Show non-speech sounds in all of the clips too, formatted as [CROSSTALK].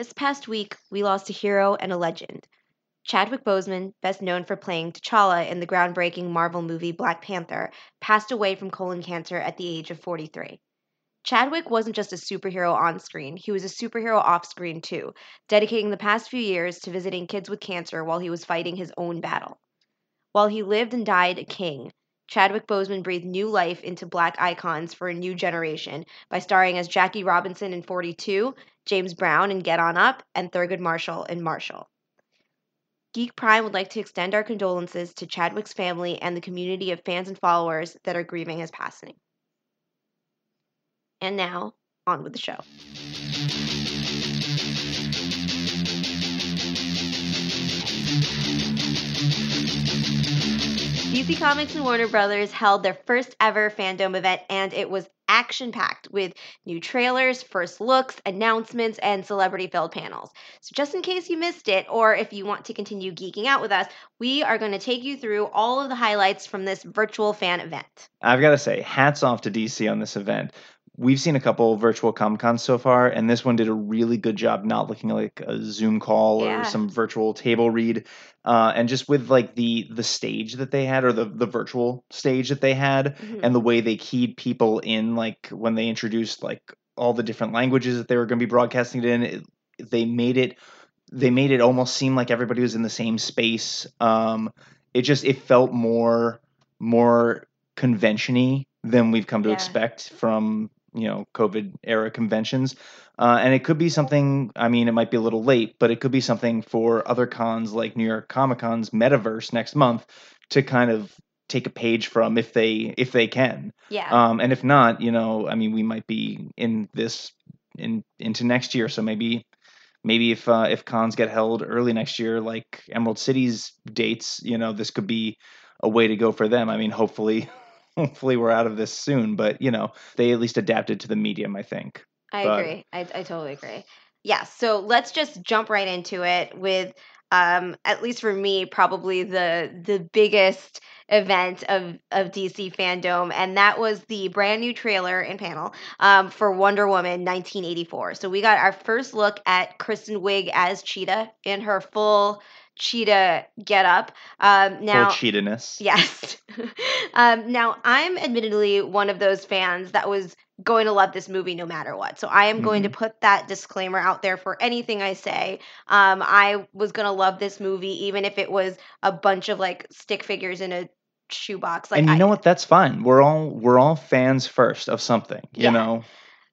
This past week, we lost a hero and a legend. Chadwick Boseman, best known for playing T'Challa in the groundbreaking Marvel movie Black Panther, passed away from colon cancer at the age of 43. Chadwick wasn't just a superhero on screen, he was a superhero off screen too, dedicating the past few years to visiting kids with cancer while he was fighting his own battle. While he lived and died a king, Chadwick Boseman breathed new life into black icons for a new generation by starring as Jackie Robinson in 42, James Brown in Get On Up, and Thurgood Marshall in Marshall. Geek Prime would like to extend our condolences to Chadwick's family and the community of fans and followers that are grieving his passing. And now, on with the show. DC Comics and Warner Brothers held their first ever fandom event, and it was action packed with new trailers, first looks, announcements, and celebrity filled panels. So, just in case you missed it, or if you want to continue geeking out with us, we are going to take you through all of the highlights from this virtual fan event. I've got to say, hats off to DC on this event we've seen a couple virtual Comic Cons so far, and this one did a really good job not looking like a Zoom call Yeah. or some virtual table read, uh, and just with like the the stage that they had or the the virtual stage that they had, Mhm. and the way they keyed people in, like when they introduced like all the different languages that they were going to be broadcasting it in, it, they made it they made it almost seem like everybody was in the same space. Um, it just it felt more more convention-y than we've come to Yeah. expect from you know COVID era conventions. Uh, and it could be something. I mean, it might be a little late, but it could be something for other cons like New York Comic Con's Metaverse next month to kind of take a page from if they if they can. Yeah. Um, and if not, you know, I mean, we might be in this in into next year. So maybe maybe if uh, if cons get held early next year, like Emerald City's dates, you know, this could be a way to go for them. I mean, hopefully, hopefully we're out of this soon. But you know, they at least adapted to the medium. I think. I but- agree. I, I totally agree. Yeah. So let's just jump right into it with, um, at least for me, probably the the biggest event of of DC fandom, and that was the brand new trailer and panel um, for Wonder Woman 1984. So we got our first look at Kristen Wiig as Cheetah in her full cheetah getup. Um, now, Full cheatiness. Yes. [LAUGHS] um, now, I'm admittedly one of those fans that was going to love this movie no matter what. So I am going to put that disclaimer out there for anything I say. Um, I was going to love this movie even if it was a bunch of like stick figures in a shoebox. Like and you I, know what? That's fine. We're all we're all fans first of something. You Yeah. know.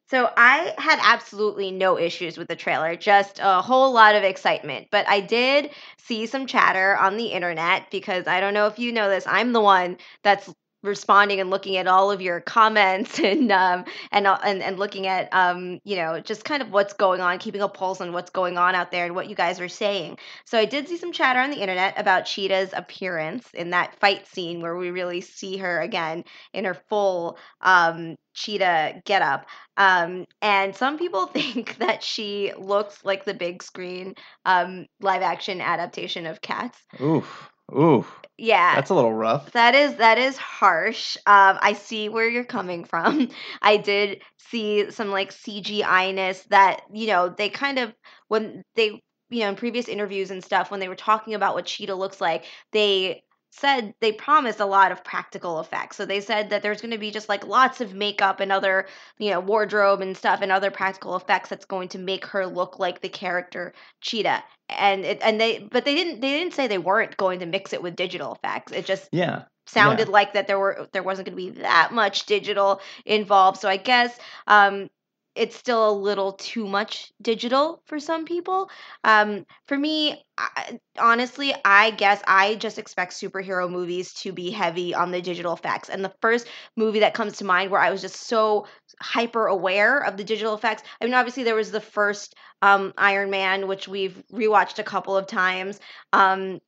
So I had absolutely no issues with the trailer, just a whole lot of excitement. But I did see some chatter on the internet because I don't know if you know this, I'm the one that's responding and looking at all of your comments [LAUGHS] and um and uh, and, and looking at um you know just kind of what's going on keeping a pulse on what's going on out there and what you guys are saying so i did see some chatter on the internet about cheetah's appearance in that fight scene where we really see her again in her full um cheetah getup um, and some people [LAUGHS] think that she looks like the big screen um, live action adaptation of Cats. Oof. Oof. Yeah. That's a little rough. that is that is harsh. Um, I see where you're coming from. [LAUGHS] I did see some like CGI-ness that you know they kind of when they you know in previous interviews and stuff when they were talking about what Cheetah looks like they said they promised a lot of practical effects. So they said that there's going to be just like lots of makeup and other, you know, wardrobe and stuff and other practical effects that's going to make her look like the character Cheetah. And it, and they but they didn't they didn't say they weren't going to mix it with digital effects. It just Yeah. sounded like that there were there wasn't going to be that much digital involved. So I guess um it's still a little too much digital for some people. Um, for me, I, honestly, I guess I just expect superhero movies to be heavy on the digital effects. And the first movie that comes to mind where I was just so hyper aware of the digital effects. I mean, obviously there was the first um, Iron Man, which we've rewatched a couple of times. Um,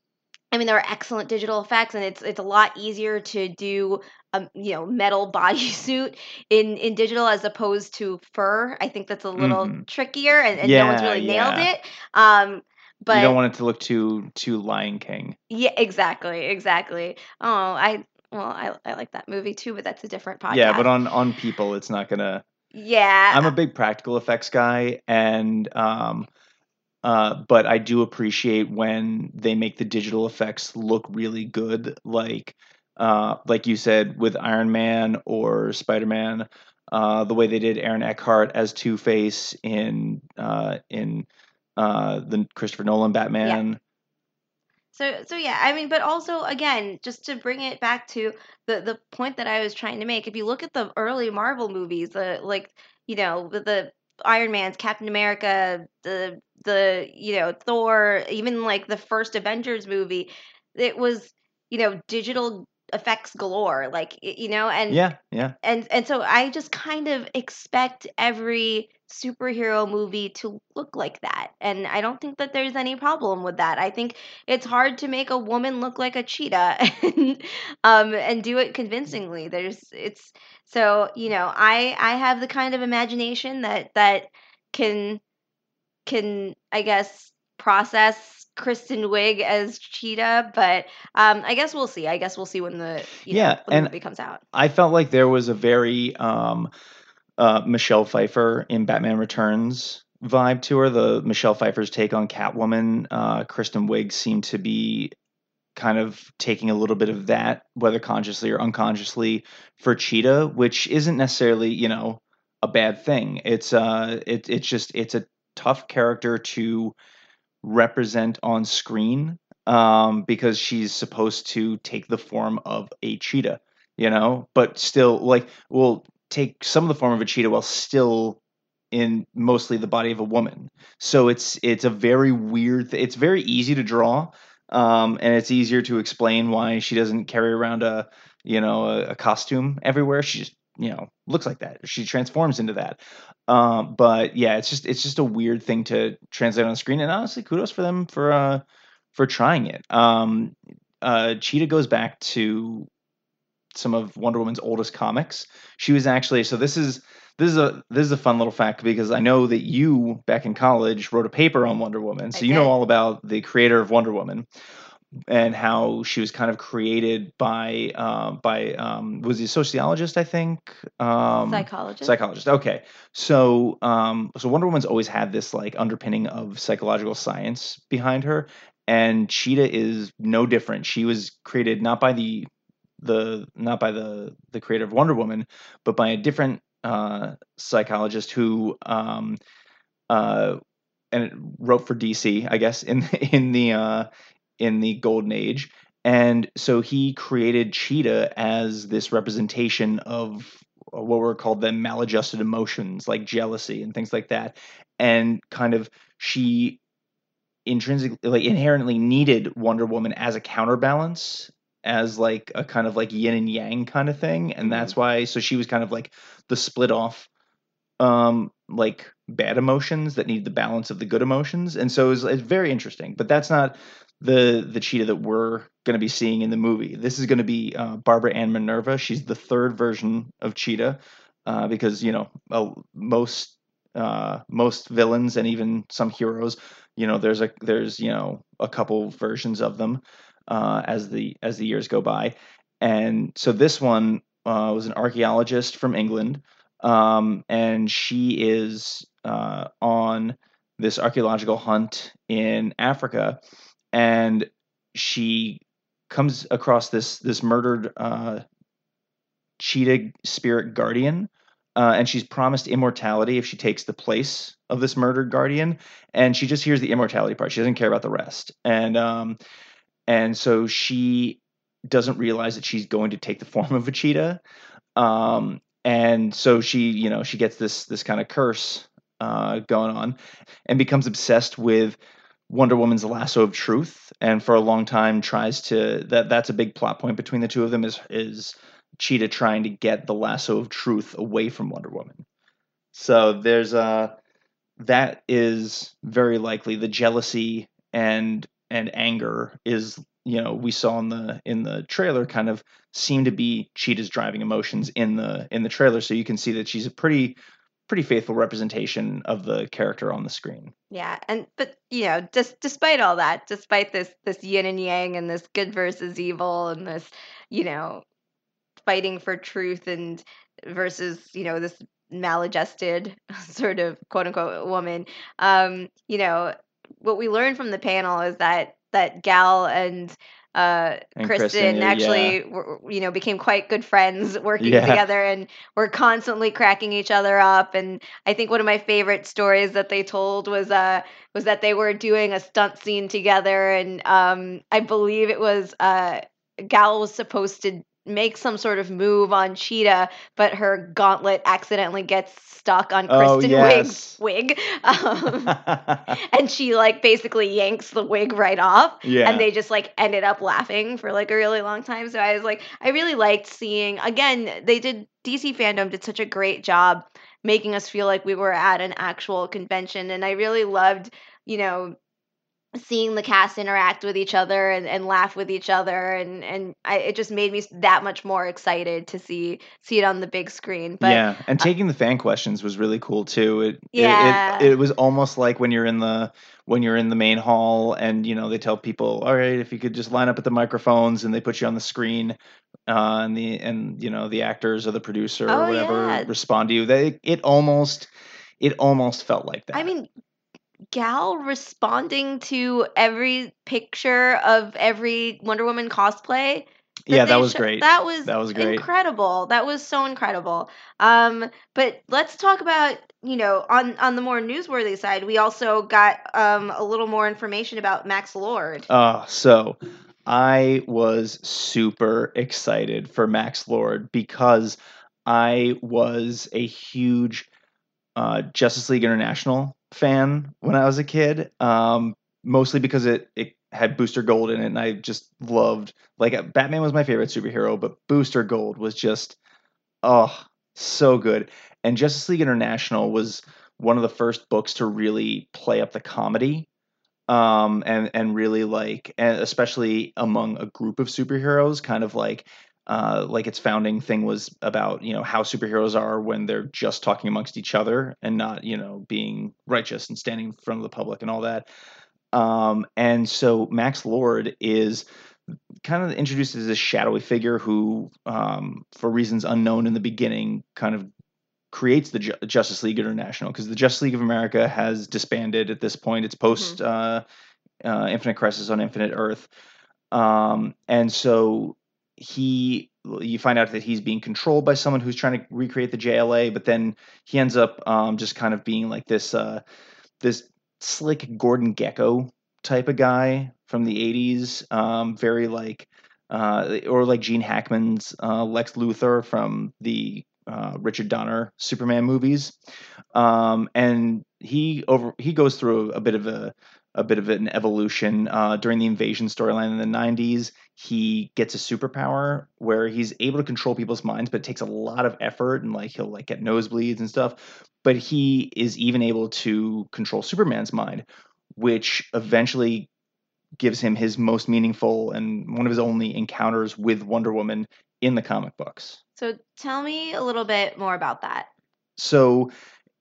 I mean, there are excellent digital effects, and it's it's a lot easier to do a you know metal [LAUGHS] bodysuit in in digital as opposed to fur. I think that's a little Mhm. trickier, and, and no one's really nailed yeah. it. Um, but you don't want it to look too too Lion King. yeah, exactly, exactly. Oh, I well, I I like that movie too, but that's a different podcast. Yeah, but on on people, it's not gonna. yeah, I'm a big practical effects guy, and um, Uh, but I do appreciate when they make the digital effects look really good, like uh, like you said with Iron Man or Spider Man. Uh, the way they did Aaron Eckhart as Two Face in uh, in uh, the Christopher Nolan Batman. So so yeah, I mean, but also again, just to bring it back to the the point that I was trying to make, if you look at the early Marvel movies, the like you know the, the Iron Man's, Captain America, the the you know Thor, even like the first Avengers movie, it was you know digital effects galore like you know and Yeah, yeah. and and so I just kind of expect every superhero movie to look like that. And I don't think that there's any problem with that. I think it's hard to make a woman look like a cheetah [LAUGHS] and um and do it convincingly. There's it's so, you know, I I have the kind of imagination that that can can I guess process Kristen Wiig as Cheetah, but um I guess we'll see. I guess we'll see when the you know Yeah, when the and movie comes out. I felt like there was a very um, uh, Michelle Pfeiffer in Batman Returns vibe to her. The Michelle Pfeiffer's take on Catwoman, uh, Kristen Wiig seemed to be kind of taking a little bit of that, whether consciously or unconsciously, for Cheetah, which isn't necessarily you know a bad thing. It's uh, it, it's just it's a tough character to represent on screen um, because she's supposed to take the form of a cheetah, you know, but still like will take some of the form of a cheetah while still in mostly the body of a woman. So it's it's a very weird. Th- it's very easy to draw, um, and it's easier to explain why she doesn't carry around a you know a, a costume everywhere. She just you know looks like that. She transforms into that. Um, but yeah, it's just it's just a weird thing to translate on screen. And honestly, kudos for them for uh for trying it. Um, uh, Cheetah goes back to some of Wonder Woman's oldest comics. She was actually so this is this is a this is a fun little fact because I know that you back in college wrote a paper on Wonder Woman, so you know all about the creator of Wonder Woman and how she was kind of created by uh, by um, was he a sociologist I think? Um, Psychologist. psychologist okay. So um, so Wonder Woman's always had this like underpinning of psychological science behind her and Cheetah is no different. She was created not by the the not by the the creator of Wonder Woman but by a different uh, psychologist who um, uh, and wrote for DC, I guess, in [LAUGHS] in the uh, in the golden age. And so he created Cheetah as this representation of what were called then maladjusted emotions, like jealousy and things like that. And kind of she intrinsically, like inherently needed Wonder Woman as a counterbalance, as like a kind of like yin and yang kind of thing. And Mhm. that's why, so she was kind of like the split off um like bad emotions that need the balance of the good emotions and so it's, very interesting but that's not the the cheetah that we're going to be seeing in the movie. This is going to be uh, barbara ann minerva. She's the third version of cheetah uh, because you know uh, most most villains and even some heroes you know there's a there's you know a couple versions of them uh, as the as the years go by. And so this one uh, was an archaeologist from england um, and she is uh, on this archaeological hunt in Africa, and she comes across this this murdered uh, cheetah spirit guardian, uh, and she's promised immortality if she takes the place of this murdered guardian, and she just hears the immortality part. She doesn't care about the rest, and um, and so she doesn't realize that she's going to take the form of a cheetah um and so she you know she gets this this kind of curse uh going on and becomes obsessed with wonder woman's lasso of truth and for a long time tries to that that's a big plot point between the two of them is is cheetah trying to get the lasso of truth away from wonder woman. So there's a that is very likely the jealousy and and anger is you know we saw in the in the trailer kind of seem to be cheetah's driving emotions in the in the trailer. So you can see that she's a pretty pretty faithful representation of the character on the screen. Yeah, and but you know, just despite all that, despite this this yin and yang and this good versus evil and this, you know, fighting for truth and versus, you know, this maladjusted [LAUGHS] sort of quote unquote woman, um, you know, what we learned from the panel is that that Gal and uh, And Kristen, Kristen, yeah, actually, were, you know, became quite good friends [LAUGHS] working Yeah. together, and were constantly cracking each other up. And I think one of my favorite stories that they told was uh was that they were doing a stunt scene together, and um, I believe it was uh, Gal was supposed to make some sort of move on Cheetah, but her gauntlet accidentally gets stuck on Oh, Kristen yes. Wiig's wig. Um, [LAUGHS] and she like basically yanks the wig right off yeah. and they just like ended up laughing for like a really long time so i was like i really liked seeing again they did dc fandom did such a great job making us feel like we were at an actual convention and i really loved you know seeing the cast interact with each other and, and laugh with each other and and I, it just made me that much more excited to see see it on the big screen but yeah, and taking the fan questions was really cool too. It, it- Yeah. it, it was almost like when you're in the when you're in the main hall and you know they tell people, all right, if you could just line up at the microphones and they put you on the screen, uh, and the and you know the actors or the producer Oh, or whatever yeah. respond to you. They it almost it almost felt like that. I mean, Gal responding to every picture of every Wonder Woman cosplay. yeah, that was sho- great. That was That was great. incredible. That was so incredible. Um, but let's talk about you know on on the more newsworthy side, we also got um a little more information about Max Lord. Uh, so I was super excited for Max Lord because I was a huge uh, Justice League International fan when I was a kid. Um, mostly because it it had Booster Gold in it, and I just loved like uh, Batman was my favorite superhero, but Booster Gold was just oh so good. And Justice League International was one of the first books to really play up the comedy um and and really like and especially among a group of superheroes kind of like uh like its founding thing was about you know how superheroes are when they're just talking amongst each other and not you know being righteous and standing in front of the public and all that. Um and so max lord is kind of introduced as this shadowy figure who um for reasons unknown in the beginning kind of creates the Ju- Justice League International because the Justice League of America has disbanded at this point. It's post uh, uh, Infinite Crisis on Infinite Earth, um, and so he you find out that he's being controlled by someone who's trying to recreate the JLA, but then he ends up um, just kind of being like this uh, this slick Gordon Gekko type of guy from the '80s, um, very like. Uh, or like Gene Hackman's uh, Lex Luthor from the uh, Richard Donner Superman movies, um, and he over he goes through a bit of a a bit of an evolution uh, during the invasion storyline in the 90s. He gets a superpower where he's able to control people's minds, but it takes a lot of effort and like he'll like get nosebleeds and stuff. But he is even able to control Superman's mind, which eventually gives him his most meaningful and one of his only encounters with Wonder Woman in the comic books. So tell me a little bit more about that. So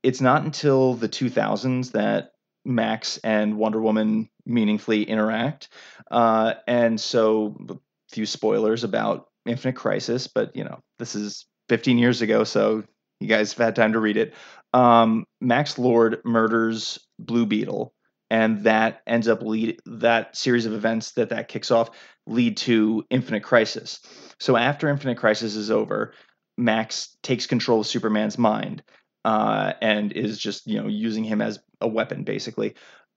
it's not until the 2000s that Max and Wonder Woman meaningfully interact. Uh, and so, a few spoilers about Infinite Crisis, but you know, this is 15 years ago, so you guys have had time to read it. Um, Max Lord murders Blue Beetle, and that ends up lead that series of events that that kicks off lead to Infinite Crisis. So after Infinite Crisis is over, Max takes control of Superman's mind uh, and is just you know using him as a weapon basically.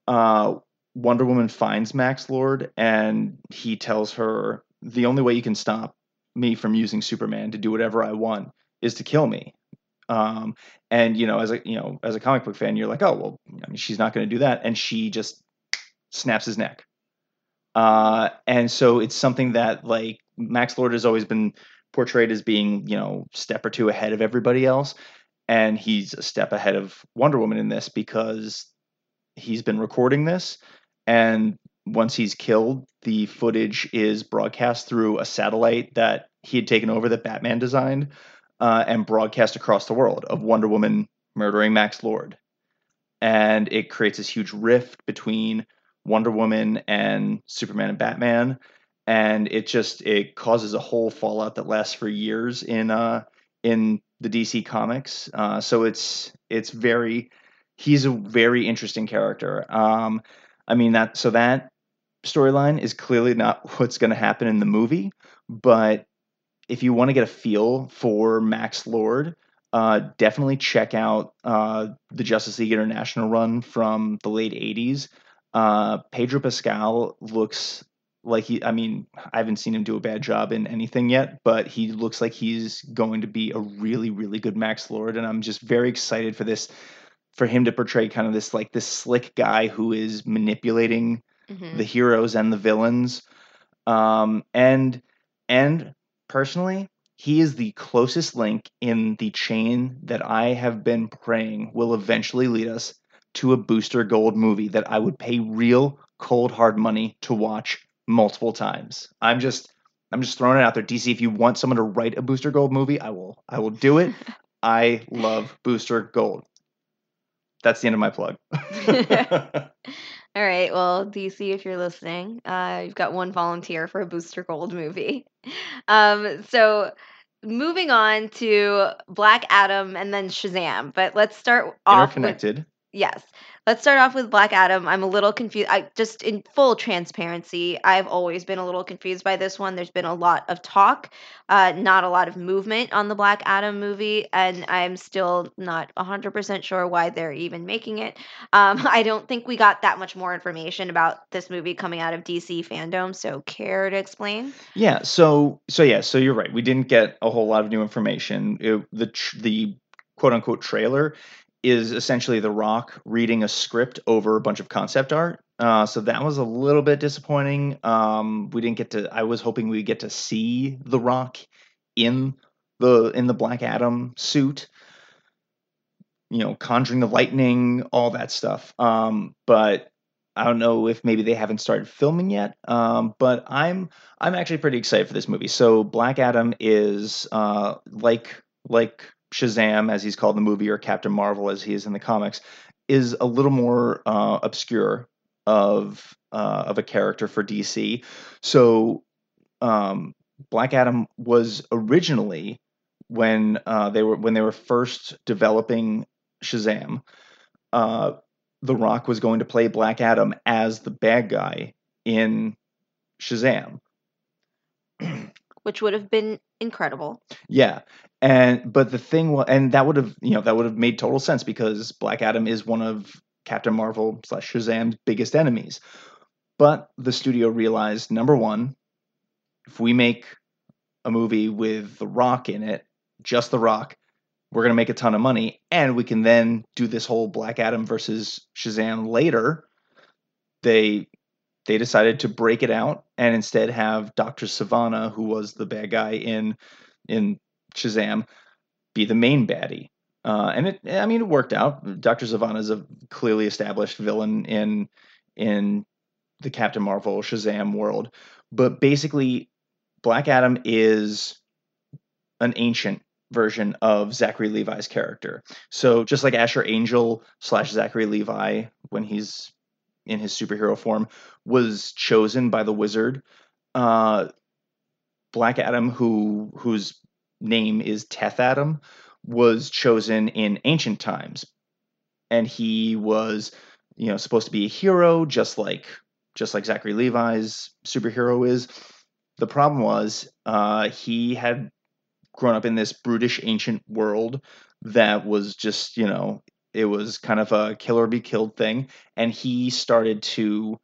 Uh, Wonder Woman finds Max Lord and he tells her the only way you can stop me from using Superman to do whatever I want is to kill me. Um, and you know, as a you know, as a comic book fan, you're like, oh well, I mean, she's not going to do that, and she just snaps his neck. Uh, and so it's something that like Max Lord has always been portrayed as being, you know, step or two ahead of everybody else, and he's a step ahead of Wonder Woman in this because he's been recording this, and once he's killed, the footage is broadcast through a satellite that he had taken over that Batman designed, uh, and broadcast across the world of Wonder Woman murdering Max Lord, and it creates this huge rift between Wonder Woman and Superman and Batman, and it just it causes a whole fallout that lasts for years in uh in the DC comics. Uh, so it's it's very he's a very interesting character. Um, I mean that so that storyline is clearly not [LAUGHS] what's going to happen in the movie, but if you want to get a feel for Max Lord, uh, definitely check out uh, the Justice League International run from the late '80s. Uh, Pedro Pascal looks like he. I mean, I haven't seen him do a bad job in anything yet, but he looks like he's going to be a really, really good Max Lord, and I'm just very excited for this, for him to portray kind of this like this slick guy who is manipulating Mhm. the heroes and the villains. Um, and and personally, he is the closest link in the chain that I have been praying will eventually lead us to a Booster Gold movie that I would pay real cold hard money to watch multiple times. I'm just I'm just throwing it out there. DC, if you want someone to write a Booster Gold movie, I will I will do it. [LAUGHS] I love Booster Gold. That's the end of my plug. [LAUGHS] [LAUGHS] All right. Well, DC, if you're listening, uh, you've got one volunteer for a Booster Gold movie. Um, so moving on to Black Adam and then Shazam. But let's start off with Interconnected. Yes. Let's start off with Black Adam. I'm a little confused. I just in full transparency, I've always been a little confused by this one. There's been a lot of talk, uh, not a lot of movement on the Black Adam movie, and I'm still not 100% sure why they're even making it. Um, [LAUGHS] I don't think we got that much more information about this movie coming out of DC fandom. So, care to explain? Yeah. So so yeah. So you're right. We didn't get a whole lot of new information. It, the the quote unquote trailer is essentially The Rock reading a script over a bunch of concept art. Uh, so that was a little bit disappointing. Um, we didn't get to. I was hoping we'd get to see The Rock in the in the Black Adam suit. You know, conjuring the lightning, all that stuff. Um, but I don't know if maybe they haven't started filming yet. Um, but I'm I'm actually pretty excited for this movie. So Black Adam is uh, like like Shazam, as he's called in the movie, or Captain Marvel, as he is in the comics, is a little more uh, obscure of uh, of a character for DC. So um, Black Adam was originally when uh, they were when they were first developing Shazam. Uh, the Rock was going to play Black Adam as the bad guy in Shazam. [CLEARS THROAT] Which would have been incredible. Yeah. And but the thing was and that would have you know that would have made total sense because Black Adam is one of Captain Marvel slash Shazam's biggest enemies. But the studio realized number one, if we make a movie with The Rock in it, just The Rock, we're gonna make a ton of money, and we can then do this whole Black Adam versus Shazam later. They they decided to break it out and instead have Dr. Sivana, who was the bad guy in in Shazam, be the main baddie. Uh, and it, I mean, it worked out. Dr. Sivana is a clearly established villain in in the Captain Marvel Shazam world, but basically, Black Adam is an ancient version of Zachary Levi's character. So just like Asher Angel slash Zachary Levi when he's in his superhero form was chosen by the wizard, uh, Black Adam, who whose name is Teth Adam, was chosen in ancient times, and he was, you know, supposed to be a hero, just like just like Zachary Levi's superhero is. The problem was uh, he had grown up in this brutish ancient world that was just, you know, it was kind of a kill or be killed thing, and he started to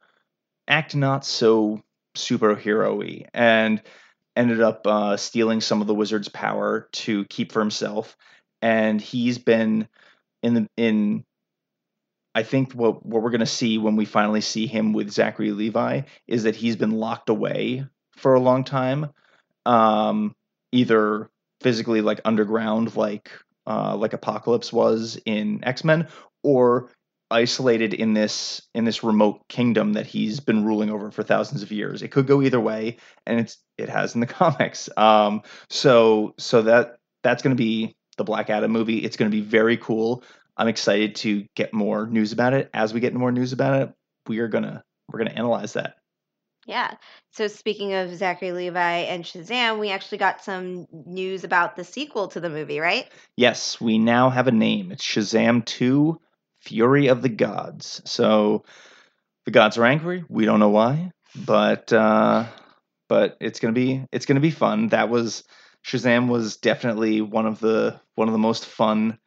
act not so superhero-y and ended up uh, stealing some of the wizard's power to keep for himself. And he's been in the in I think what what we're gonna see when we finally see him with Zachary Levi is that he's been locked away for a long time, um, either physically like underground, like uh, like Apocalypse was in X Men, or isolated in this in this remote kingdom that he's been ruling over for thousands of years. It could go either way, and it's it has in the [LAUGHS] comics. Um, so so that that's going to be the Black Adam movie. It's going to be very cool. I'm excited to get more news about it. As we get more news about it, we are gonna we're gonna analyze that. Yeah. So speaking of Zachary Levi and Shazam, we actually got some news about the sequel to the movie, right? Yes, we now have a name. It's Shazam 2 Fury of the Gods. So the gods are angry. We don't know why, but uh, but it's gonna be it's gonna be fun. That was Shazam was definitely one of the one of the most fun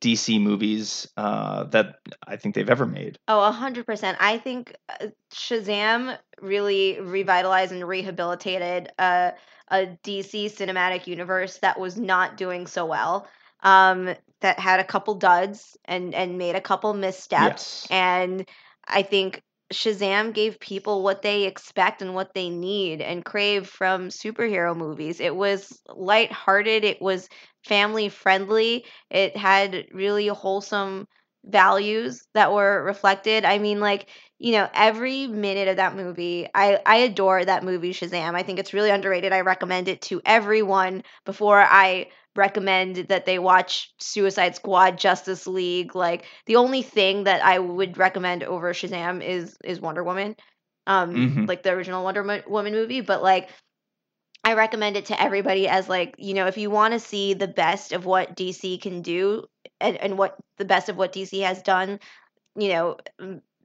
DC movies uh, that I think they've ever made. Oh, a hundred percent. I think uh, Shazam really revitalized and rehabilitated uh, a DC cinematic universe that was not doing so well. Um, that had a couple duds and and made a couple missteps. Yes. And I think Shazam gave people what they expect and what they need and crave from superhero movies. It was lighthearted, it was family friendly, it had really wholesome values that were reflected. I mean, like, you know, every minute of that movie, I, I adore that movie, Shazam. I think it's really underrated. I recommend it to everyone before I recommend that they watch Suicide Squad, Justice League. Like the only thing that I would recommend over Shazam is is Wonder Woman, um, Mhm. like the original Wonder Woman movie. But like, I recommend it to everybody as like you know if you want to see the best of what DC can do and, and what the best of what DC has done, you know.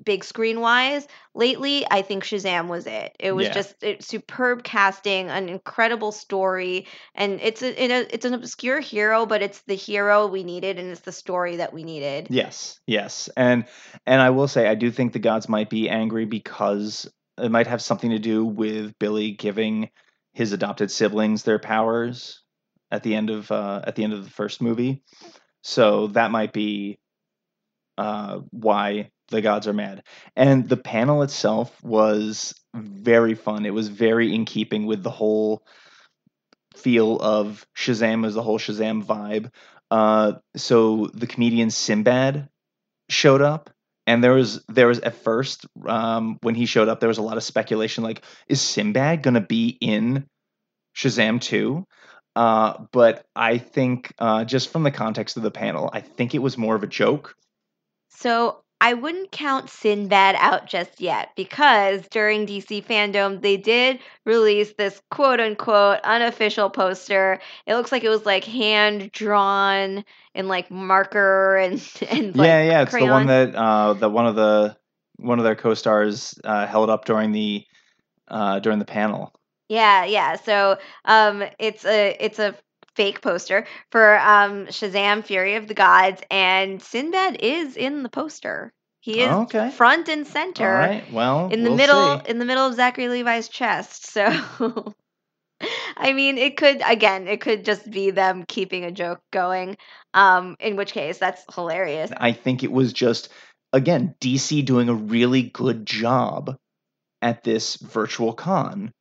Big screen wise, lately I think Shazam was it. It was Yeah. just it, superb casting, an incredible story, and it's a, it a it's an obscure hero, but it's the hero we needed, and it's the story that we needed. Yes, yes, and and I will say I do think the gods might be angry because it might have something to do with Billy giving his adopted siblings their powers at the end of uh, at the end of the first movie. So that might be uh, why the gods are mad. And the panel itself was very fun. It was very in keeping with the whole feel of Shazam as the whole Shazam vibe. Uh, so the comedian Sinbad showed up, and there was there was at first um, when he showed up, there was a lot of speculation like, is Sinbad gonna be in Shazam two? Uh, but I think uh, just from the context of the panel, I think it was more of a joke. So I wouldn't count Sinbad out just yet because during DC fandom they did release this quote unquote unofficial poster. It looks like it was like hand drawn in like marker [LAUGHS] and and like yeah, yeah, it's the one that uh, that one of the one of their co-stars uh, held up during the uh, during the panel. Yeah, yeah. So um it's a it's a fake poster for um Shazam Fury of the Gods and Sinbad is in the poster. He is okay. front and center right, well, in the we'll middle see. in the middle of Zachary Levi's chest. [LAUGHS] So I mean, it could again, it could just be them keeping a joke going. Um in which case that's hilarious. I think it was just again DC doing a really good job at this virtual con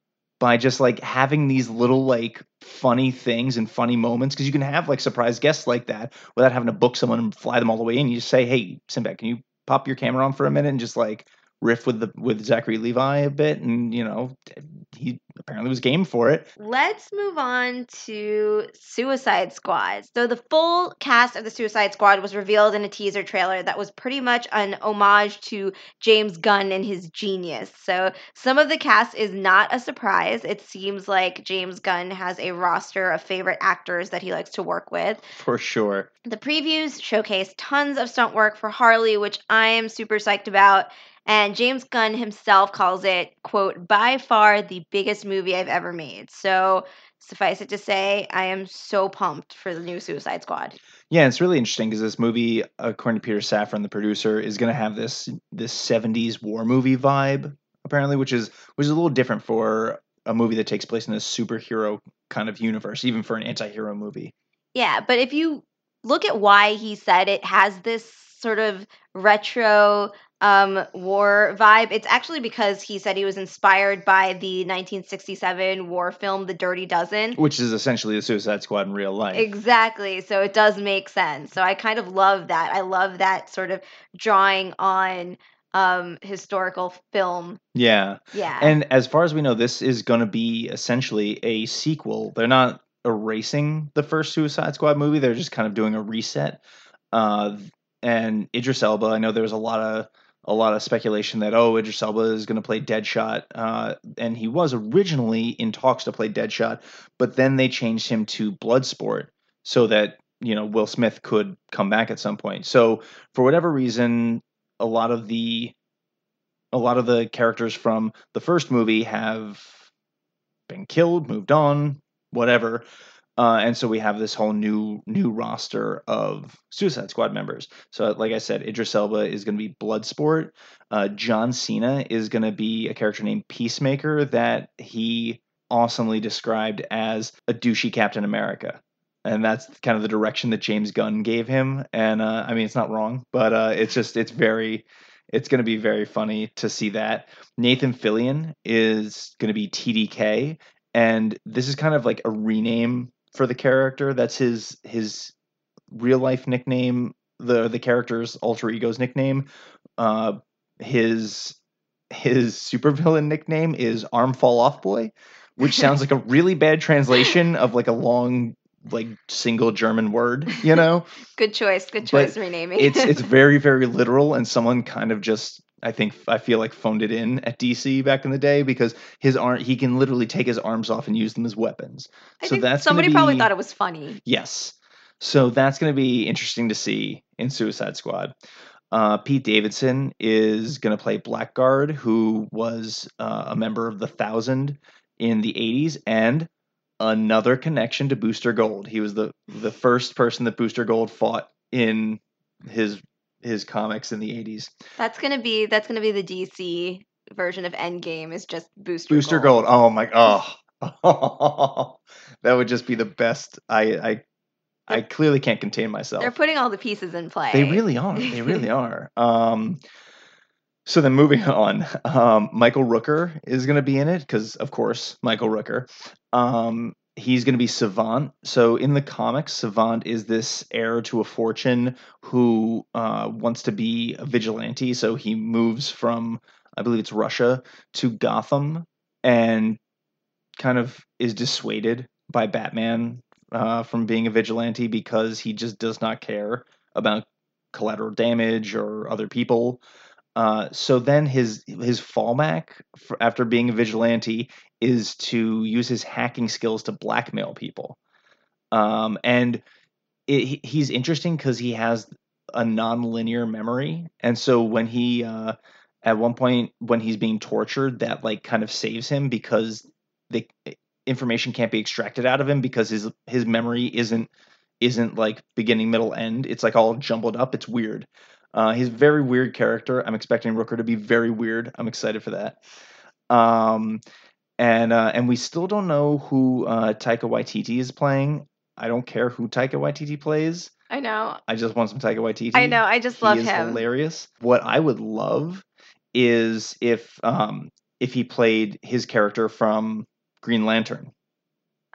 by just like having these little like funny things and funny moments because you can have like surprise guests like that without having to book someone and fly them all the way in. You just say, "Hey, Sinbad, can you pop your camera on for a minute and just like riff with the with Zachary Levi a bit?" And you know, he apparently was game for it. Let's move on to Suicide Squad. So, the full cast of the Suicide Squad was revealed in a teaser trailer that was pretty much an homage to James Gunn and his genius. So, some of the cast is not a surprise. It seems like James Gunn has a roster of favorite actors that he likes to work with. For sure. The previews showcase tons of stunt work for Harley, which I am super psyched about. And James Gunn himself calls it, quote, by far the biggest movie I've ever made. So suffice it to say, I am so pumped for the new Suicide Squad. Yeah, it's really interesting because this movie, according to Peter Safran, the producer, is going to have this this '70s war movie vibe, apparently, which is which is a little different for a movie that takes place in a superhero kind of universe, even for an anti-hero movie. Yeah, but if you look at why he said it has this sort of retro um, war vibe, it's actually because he said he was inspired by the 1967 war film The Dirty Dozen. Which is essentially the Suicide Squad in real life. Exactly. So it does make sense. So I kind of love that. I love that sort of drawing on um historical film. yeah, Yeah. and as far as we know, this is going to be essentially a sequel. They're not erasing the first Suicide Squad movie; they're just kind of doing a reset. Uh, and Idris Elba, I know there was a lot of a lot of speculation that oh Idris Elba is going to play Deadshot, uh, and he was originally in talks to play Deadshot, but then they changed him to Bloodsport so that you know Will Smith could come back at some point. So for whatever reason, a lot of the a lot of the characters from the first movie have been killed, moved on, whatever. Uh, and so we have this whole new new roster of Suicide Squad members. So, like I said, Idris Elba is going to be Bloodsport. Uh, John Cena is going to be a character named Peacemaker that he awesomely described as a douchey Captain America. And that's kind of the direction that James Gunn gave him. And uh, I mean, it's not wrong, but uh, it's just it's very it's going to be very funny to see that. Nathan Fillion is going to be TDK, and this is kind of like a rename for the character. That's his his real life nickname, the the character's alter ego's nickname. Uh, his his supervillain nickname is Arm Fall Off Boy, which sounds like a [LAUGHS] really bad translation of like a long like single German word, you know? [LAUGHS] good choice. Good choice renaming. it's it's [LAUGHS] very very literal and someone kind of just I think I feel like phoned it in at DC back in the day because his arm he can literally take his arms off and use them as weapons. I so think that's somebody be, probably thought it was funny. Yes. So that's going to be interesting to see in Suicide Squad. Uh, Pete Davidson is going to play Blackguard, who was uh, a member of the Thousand in the 80s, and another connection to Booster Gold. He was the the first person that Booster Gold fought in his his comics in the 80s. That's gonna be that's gonna be the DC version of Endgame is just Booster Booster Gold. Gold. Oh my oh. [LAUGHS] that would just be the best. I I I clearly can't contain myself. They're putting all the pieces in play. They really are. They really [LAUGHS] are. Um so then moving on, um, Michael Rooker is going to be in it because, of course, Michael Rooker. Um, he's going to be Savant. So in the comics, Savant is this heir to a fortune who uh, wants to be a vigilante. So he moves from, I believe it's Russia, to Gotham and kind of is dissuaded by Batman uh, from being a vigilante because he just does not care about collateral damage or other people. Uh, so then his his fallback after being a vigilante is to use his hacking skills to blackmail people. Um, and it, he's interesting because he has a non-linear memory, and so when he uh, at one point when he's being tortured, that like kind of saves him because the information can't be extracted out of him because his his memory isn't isn't like beginning, middle, end. It's like all jumbled up. It's weird. Uh, he's a very weird character. I'm expecting Rooker to be very weird. I'm excited for that. Um, and uh, and we still don't know who uh, Taika Waititi is playing. I don't care who Taika Waititi plays. I know. I just want some Taika Waititi. I know. I just love he is him. hilarious. What I would love is if um, if he played his character from Green Lantern,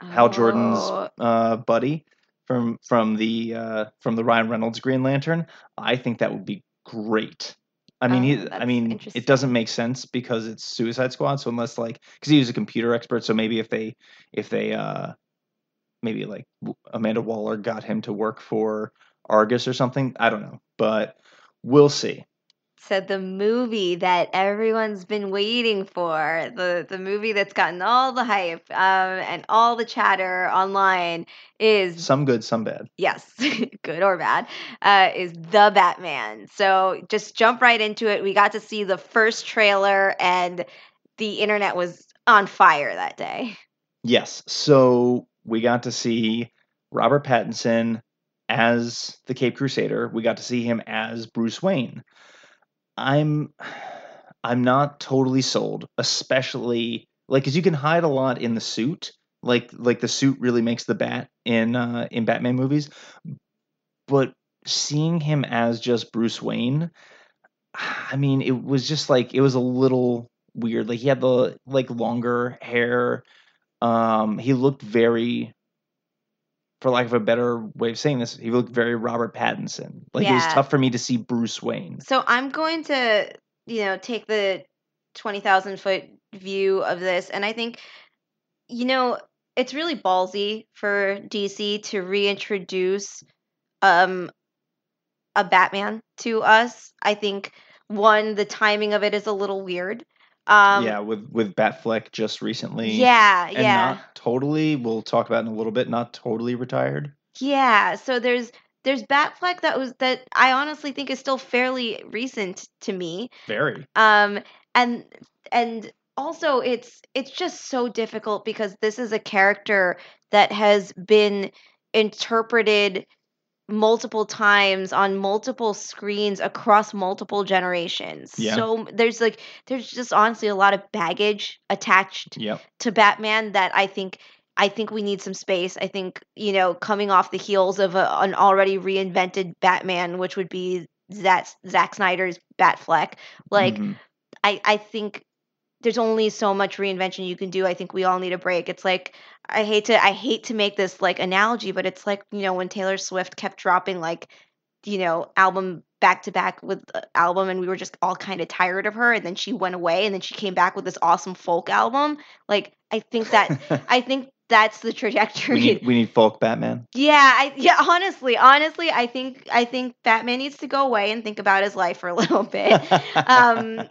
Hal Jordan's Oh, uh, buddy from from the uh, from the Ryan Reynolds Green Lantern. I think that would be great. I mean, he, I mean, it doesn't make sense because it's Suicide Squad. So unless like, because he was a computer expert, so maybe if they if they uh maybe like Amanda Waller got him to work for Argus or something. I don't know, but we'll see. So the movie that everyone's been waiting for, the the movie that's gotten all the hype um, and all the chatter online is Some good, some bad. yes, [LAUGHS] good or bad, uh, is the Batman. So just jump right into it. We got to see the first trailer, and the internet was on fire that day. Yes. So we got to see Robert Pattinson as the Cape Crusader. We got to see him as Bruce Wayne. I'm I'm not totally sold, especially like cuz you can hide a lot in the suit. Like like the suit really makes the bat in uh in Batman movies. But seeing him as just Bruce Wayne, I mean, it was just like it was a little weird. Like he had the like longer hair um, he looked very, for lack of a better way of saying this, he looked very Robert Pattinson. Like it was tough for me to see Bruce Wayne. So I'm going to, you know, take the 20,000 foot view of this. And I think, you know, it's really ballsy for DC to reintroduce um, a Batman to us. I think, one, the timing of it is a little weird. Um, yeah, with with Batfleck just recently. Yeah, and yeah. not totally. We'll talk about in a little bit. Not totally retired. Yeah, so there's there's Batfleck that was that I honestly think is still fairly recent to me. Very. Um, and and also it's it's just so difficult because this is a character that has been interpreted multiple times on multiple screens across multiple generations. Yeah. So there's like there's just honestly a lot of baggage attached Yep. to Batman that I think I think we need some space. I think you know coming off the heels of a, an already reinvented Batman, which would be Zack, Zack Snyder's Batfleck. Like Mhm. I I think there's only so much reinvention you can do. I think we all need a break. It's like I hate to I hate to make this like analogy, but it's like you know when Taylor Swift kept dropping like you know album back to back with uh, album and we were just all kind of tired of her and then she went away and then she came back with this awesome folk album like i think that [LAUGHS] i think that's the trajectory we need we need folk Batman. yeah i yeah honestly honestly i think i think batman needs to go away and think about his life for a little bit [LAUGHS] um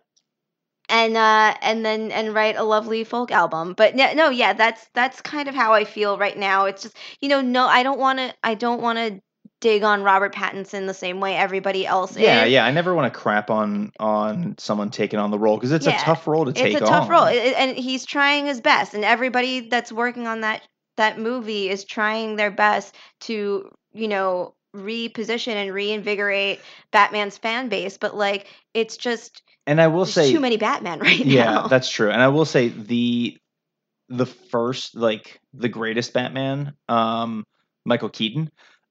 and uh and then and write a lovely folk album but no, no yeah that's that's kind of how i feel right now it's just you know no i don't want to i don't want to dig on robert pattinson the same way everybody else yeah, is yeah. I never want to crap on on someone taking on the role because it's Yeah, a tough role to take it's a tough on. role and he's trying his best and everybody that's working on that that movie is trying their best to you know reposition and reinvigorate batman's fan base but like it's just And I will say, too many batman [LAUGHS] right yeah, now Yeah, that's true. And I will say the the first like the greatest Batman, um, Michael Keaton,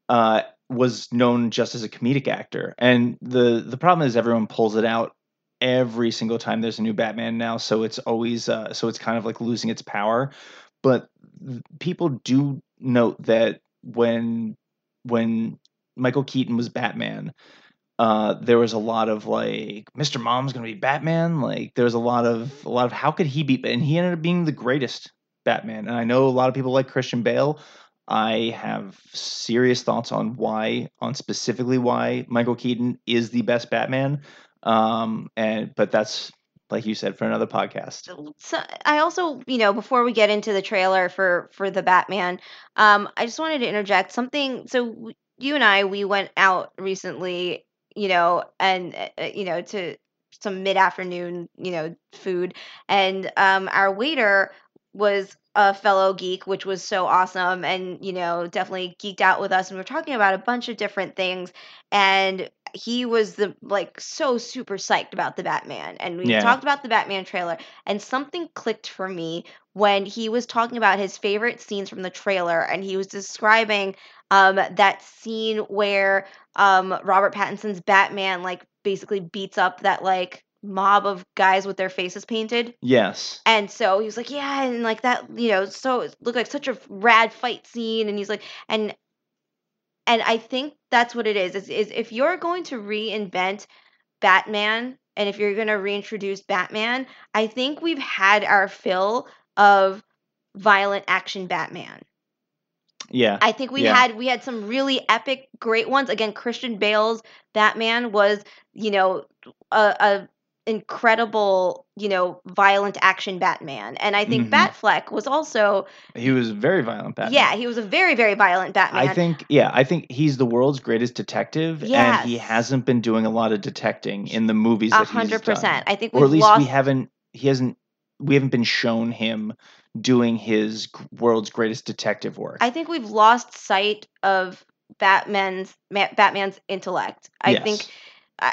uh, was known just as a comedic actor. And the the problem is everyone pulls it out every single time there's a new Batman now, so it's always uh, so it's kind of like losing its power. But people do note that when when Michael Keaton was Batman, uh, there was a lot of like Mr. Mom's gonna be Batman. Like there was a lot of a lot of how could he be? And he ended up being the greatest Batman. And I know a lot of people like Christian Bale. I have serious thoughts on why, on specifically why Michael Keaton is the best Batman. Um, and but that's like you said for another podcast. so I also, you know, before we get into the trailer for for the Batman, um, I just wanted to interject something. So you and I, we went out recently, you know, and uh, you know, to some mid afternoon, you know, food, and um, our waiter was a fellow geek, which was so awesome, and you know, definitely geeked out with us, and we are talking about a bunch of different things, and he was the like so super psyched about the Batman and we Yeah. talked about the Batman trailer and something clicked for me when he was talking about his favorite scenes from the trailer and he was describing um that scene where um Robert Pattinson's Batman like basically beats up that like mob of guys with their faces painted Yes. and so he was like, yeah, and like that, you know, so it looked like such a rad fight scene. And he's like, and and I think that's what it is. Is, is if you're going to reinvent Batman and if you're going to reintroduce Batman, I think we've had our fill of violent action Batman. Yeah. I think we Yeah. had we had some really epic, great ones. Again, Christian Bale's Batman was, you know, a, a incredible, you know, violent action Batman, and I think Mhm. Batfleck was also, He was very violent Batman. yeah, he was a very very violent Batman. I think yeah, I think he's the world's greatest detective, and he hasn't been doing a lot of detecting in the movies a that hundred he's done. percent. I think or we've at least lost. we haven't. He hasn't. We haven't been shown him doing his world's greatest detective work. I think we've lost sight of Batman's Batman's intellect. I Yes. think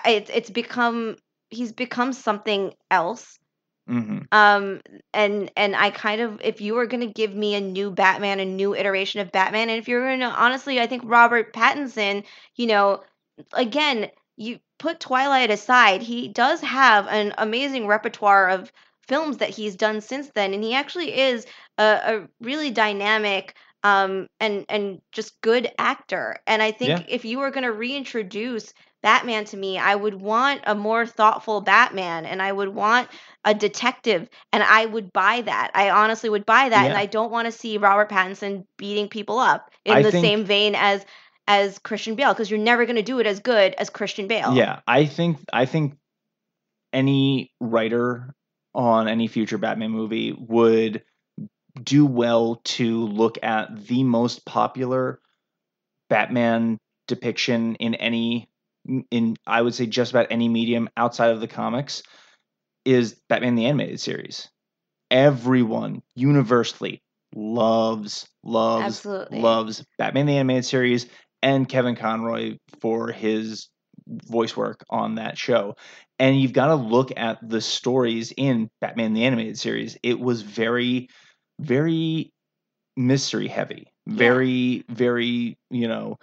it's it's become he's become something else. Hmm um and and i kind of if you were going to give me a new batman a new iteration of batman and if you're going to honestly i think robert pattinson you know again you put twilight aside he does have an amazing repertoire of films that he's done since then and he actually is a, a really dynamic um and and just good actor. And i think Yeah. if you were going to reintroduce batman to me i would want a more thoughtful batman and i would want a detective and I would buy that. I honestly would buy that and I don't want to see Robert Pattinson beating people up in I the think- same vein as as Christian Bale because you're never going to do it as good as Christian Bale. Yeah, I think I think any writer on any future Batman movie would do well to look at the most popular Batman depiction in any in I would say just about any medium outside of the comics is Batman the Animated Series. Everyone universally loves, loves, Absolutely. loves Batman the Animated Series and Kevin Conroy for his voice work on that show. And you've got to look at the stories in Batman the Animated Series. It was very, very mystery heavy, Yeah. very, very, you know,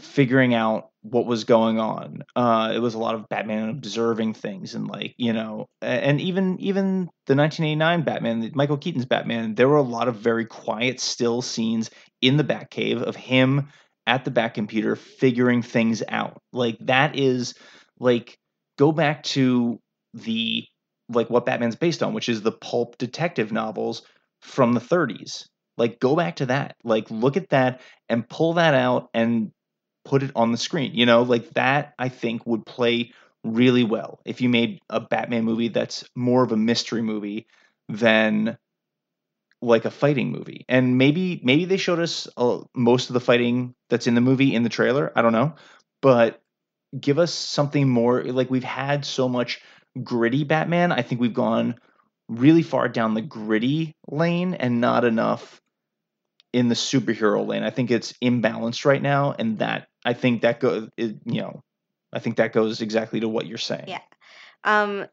figuring out what was going on. Uh, it was a lot of Batman observing things and like you know, and even even the 1989 Batman, Michael Keaton's Batman, there were a lot of very quiet, still scenes in the Batcave of him at the Batcomputer figuring things out. Like that is like go back to the like what Batman's based on, which is the pulp detective novels from the 30s. Like go back to that. Like look at that and pull that out and put it on the screen. You know, like that I think would play really well if you made a Batman movie that's more of a mystery movie than like a fighting movie. And maybe maybe they showed us uh, most of the fighting that's in the movie in the trailer. I don't know, but give us something more. Like we've had so much gritty Batman. I think we've gone really far down the gritty lane and not enough in the superhero lane. I think it's imbalanced right now, and that I think that goes. You know, I think that goes exactly to what you're saying. Yeah. Um,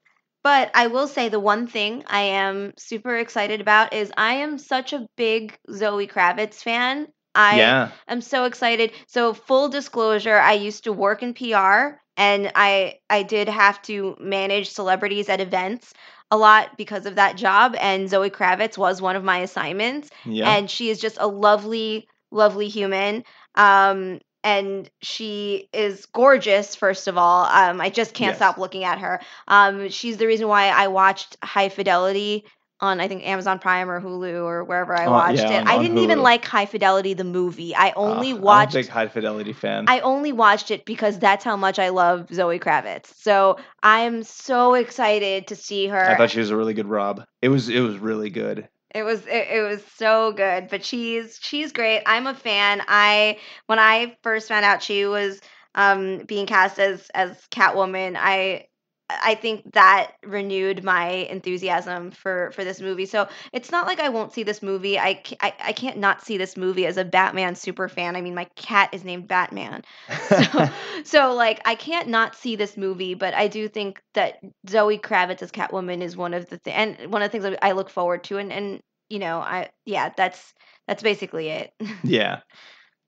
but I will say the one thing I am super excited about is I am such a big Zoe Kravitz fan. I yeah. I'm so excited. So full disclosure, I used to work in PR and I I did have to manage celebrities at events a lot because of that job and Zoe Kravitz was one of my assignments Yeah. and she is just a lovely lovely human. Um and she is gorgeous first of all. Um I just can't Yes. stop looking at her. Um she's the reason why I watched High Fidelity on I think Amazon Prime or Hulu or wherever I Uh, watched yeah, it. on- I didn't even like High Fidelity the movie. I only Uh, watched I'm a big high fidelity fan. I only watched it because that's how much I love Zoe Kravitz. So I'm so excited to see her. I thought she was a really good Rob. It was it was really good. It was it, it was so good, but she's she's great. I'm a fan. I when I first found out she was um being cast as as Catwoman, I I think that renewed my enthusiasm for for this movie. So it's not like I won't see this movie. I I, I can't not see this movie as a Batman super fan. I mean, my cat is named Batman. So, [LAUGHS] so like I can't not see this movie, but I do think that Zoe Kravitz as Catwoman is one of the th- and one of the things I look forward to and and you know, I yeah, that's that's basically it. [LAUGHS] yeah.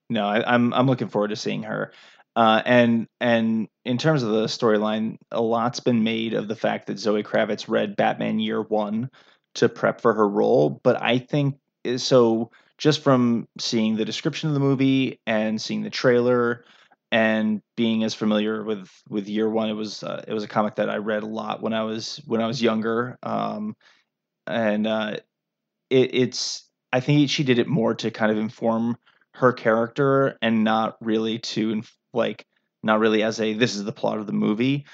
No, I, I'm I'm looking forward to seeing her. Uh, and and in terms of the storyline, a lot's been made of the fact that Zoe Kravitz read Batman Year One to prep for her role, but I think eh, so. Just from seeing the description of the movie and seeing the trailer and being as familiar with with Year One, it was uh, it was a comic that I read a lot when I was when I was younger. Um, and uh, it, it's I think she did it more to kind of inform her character and not really to like not really as a this is the plot of the movie.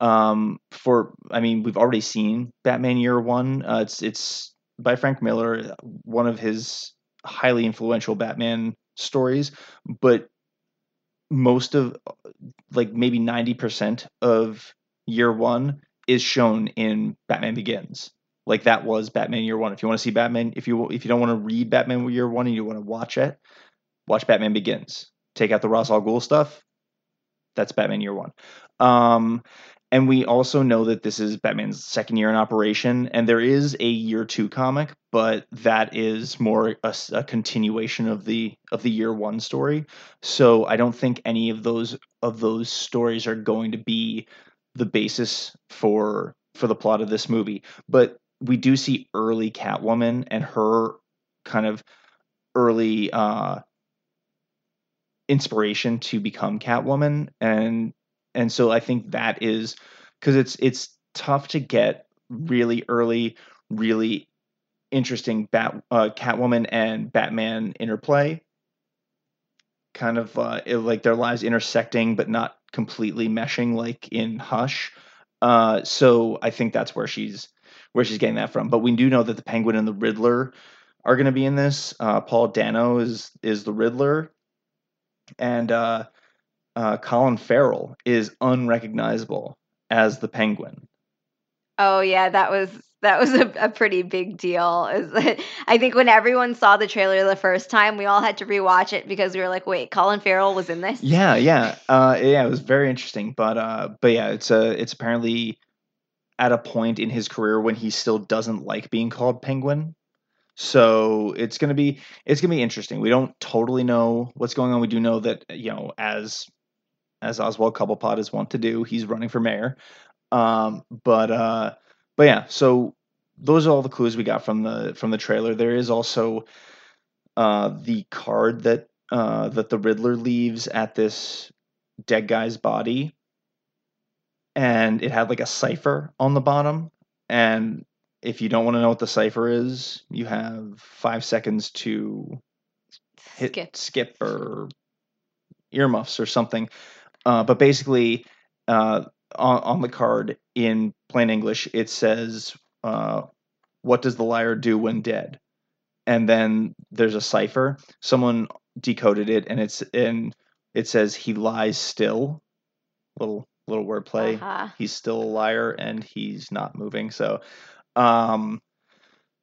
Um, for I mean we've already seen Batman Year One. Uh, it's it's by Frank Miller, one of his highly influential Batman stories, but most of like maybe 90% of year one is shown in Batman Begins. Like that was Batman Year One. If you want to see Batman, if you if you don't want to read Batman Year One and you want to watch it, watch Batman Begins. Take out the Ra's al Ghul stuff. That's Batman Year One. Um, and we also know that this is Batman's second year in operation, and there is a Year Two comic, but that is more a continuation of the of the Year One story. So I don't think any of those of those stories are going to be the basis for for the plot of this movie. But we do see early Catwoman and her kind of early uh inspiration to become Catwoman and and so I think that is cuz it's it's tough to get really early really interesting bat uh, Catwoman and Batman interplay kind of uh, it- like their lives intersecting but not completely meshing like in Hush. Uh, so I think that's where she's where she's getting that from. But we do know that the Penguin and the Riddler are going to be in this. Uh, Paul Dano is is the Riddler, and uh, uh, Colin Farrell is unrecognizable as the Penguin. Oh yeah, that was that was a, a pretty big deal. Is that I think when everyone saw the trailer the first time, we all had to rewatch it because we were like, "Wait, Colin Farrell was in this?" Yeah, yeah, uh, yeah. It was very interesting, but uh, but yeah, it's a it's apparently at a point in his career when he still doesn't like being called Penguin. So it's gonna be it's gonna be interesting. We don't totally know what's going on. We do know that you know as as Oswald Cobblepot is wont to do, he's running for mayor. Um, but uh, but yeah, so those are all the clues we got from the from the trailer. There is also uh, the card that uh, that the Riddler leaves at this dead guy's body, and it had like a cipher on the bottom. And if you don't want to know what the cipher is, you have five seconds to hit Skip. skip or earmuffs or something. Uh, but basically, uh, on, on the card in plain English, it says, uh, "What does the liar do when dead?" And then there's a cipher. Someone decoded it, and it's and it says, "He lies still." Little little wordplay. Uh-huh. He's still a liar, and he's not moving. So, um,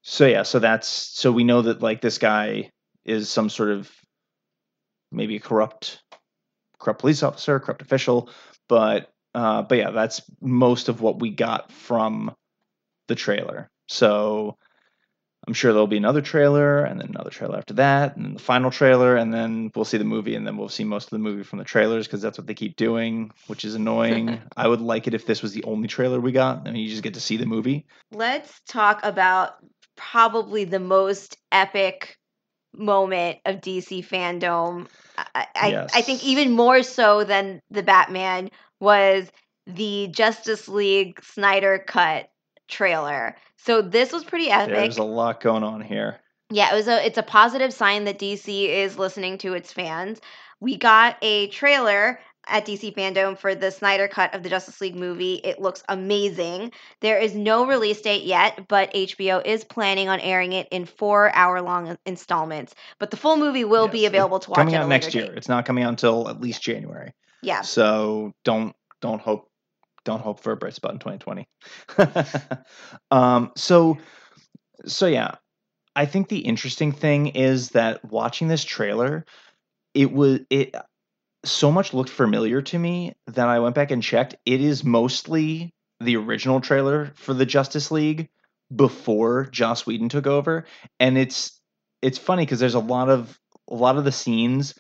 so yeah, so that's so we know that like this guy is some sort of maybe corrupt corrupt police officer, corrupt official, but uh, but yeah, that's most of what we got from the trailer. So I'm sure there'll be another trailer, and then another trailer after that, and then the final trailer, and then we'll see the movie, and then we'll see most of the movie from the trailers because that's what they keep doing, which is annoying. [LAUGHS] I would like it if this was the only trailer we got. I mean, you just get to see the movie. Let's talk about probably the most epic moment of DC fandom. I, I, I think even more so than the Batman was the Justice League Snyder cut trailer. So this was pretty epic. There's a lot going on here. Yeah, it was a it's a positive sign that DC is listening to its fans. We got a trailer at DC Fandom for the Snyder cut of the Justice League movie. It looks amazing. There is no release date yet, but HBO is planning on airing it in 4-hour-long installments. But the full movie will be available to watch coming out next year. date. It's not coming out until at least January. Yeah. So don't don't hope don't hope for a bright spot in 2020. [LAUGHS] um, so so yeah, I think the interesting thing is that watching this trailer, it was it so much looked familiar to me that I went back and checked. It is mostly the original trailer for the Justice League before Joss Whedon took over, and it's it's funny because there's a lot of a lot of the scenes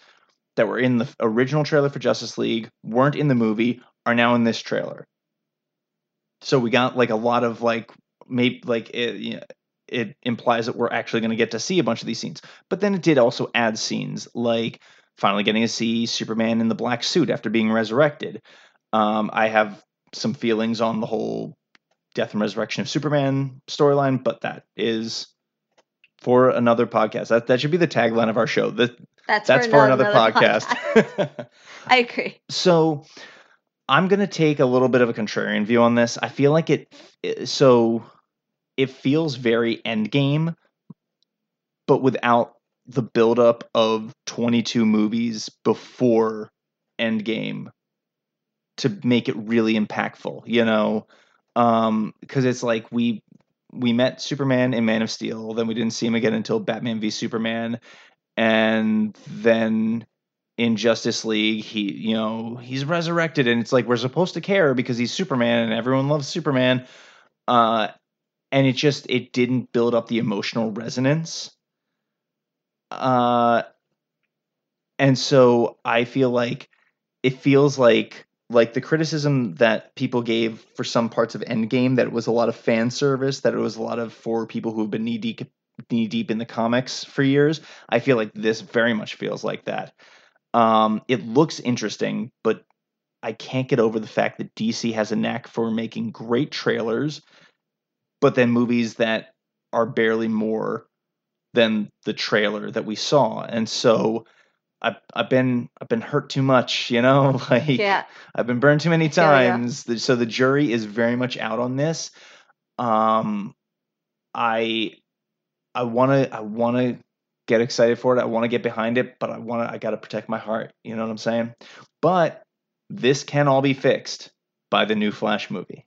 that were in the original trailer for Justice League weren't in the movie are now in this trailer. So we got like a lot of like maybe like it, you know, it implies that we're actually going to get to see a bunch of these scenes. But then it did also add scenes like finally getting to see Superman in the black suit after being resurrected. Um, I have some feelings on the whole death and resurrection of Superman storyline, but that is for another podcast. That that should be the tagline of our show. That That's, that's for another, podcast. podcast. [LAUGHS] I agree. [LAUGHS] so I'm gonna take a little bit of a contrarian view on this. I feel like it. So it feels very endgame, but without the buildup of 22 movies before Endgame to make it really impactful. You know, Um, because it's like we we met Superman in Man of Steel, then we didn't see him again until Batman v Superman, and then in Justice League, he you know he's resurrected, and it's like we're supposed to care because he's Superman, and everyone loves Superman. Uh, and it just it didn't build up the emotional resonance. Uh, and so I feel like it feels like like the criticism that people gave for some parts of Endgame that it was a lot of fan service, that it was a lot of for people who've been knee deep knee deep in the comics for years. I feel like this very much feels like that. Um, it looks interesting, but I can't get over the fact that DC has a knack for making great trailers, but then movies that are barely more than the trailer that we saw. And so I've, I've been I've been hurt too much, you know. [LAUGHS] Like Yeah. I've been burned too many feel ya. times. So the jury is very much out on this. Um, I I want to I want to get excited for it. I want to get behind it, but I want to I got to protect my heart. You know what I'm saying? But this can all be fixed by the new Flash movie.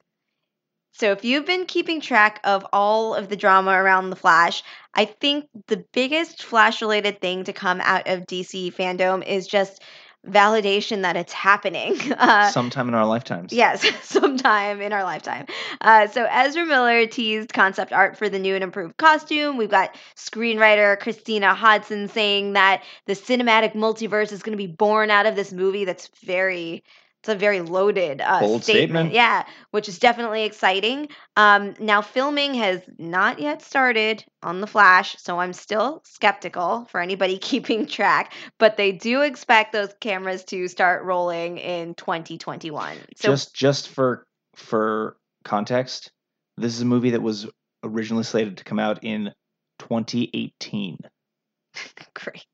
So if you've been keeping track of all of the drama around the Flash, I think the biggest Flash related thing to come out of DC fandom is just validation that it's happening. [LAUGHS] Uh, Sometime in our lifetimes. Yes, [LAUGHS] sometime in our lifetime. Uh, so Ezra Miller teased concept art for the new and improved costume. We've got screenwriter Christina Hodson saying that the cinematic multiverse is going to be born out of this movie. That's very it's a very loaded uh, Bold statement. Yeah, which is definitely exciting. Um, now, filming has not yet started on The Flash, so I'm still skeptical for anybody [LAUGHS] keeping track, but they do expect those cameras to start rolling in 2021. So, just just for for context, this is a movie that was originally slated to come out in 2018. [LAUGHS] great.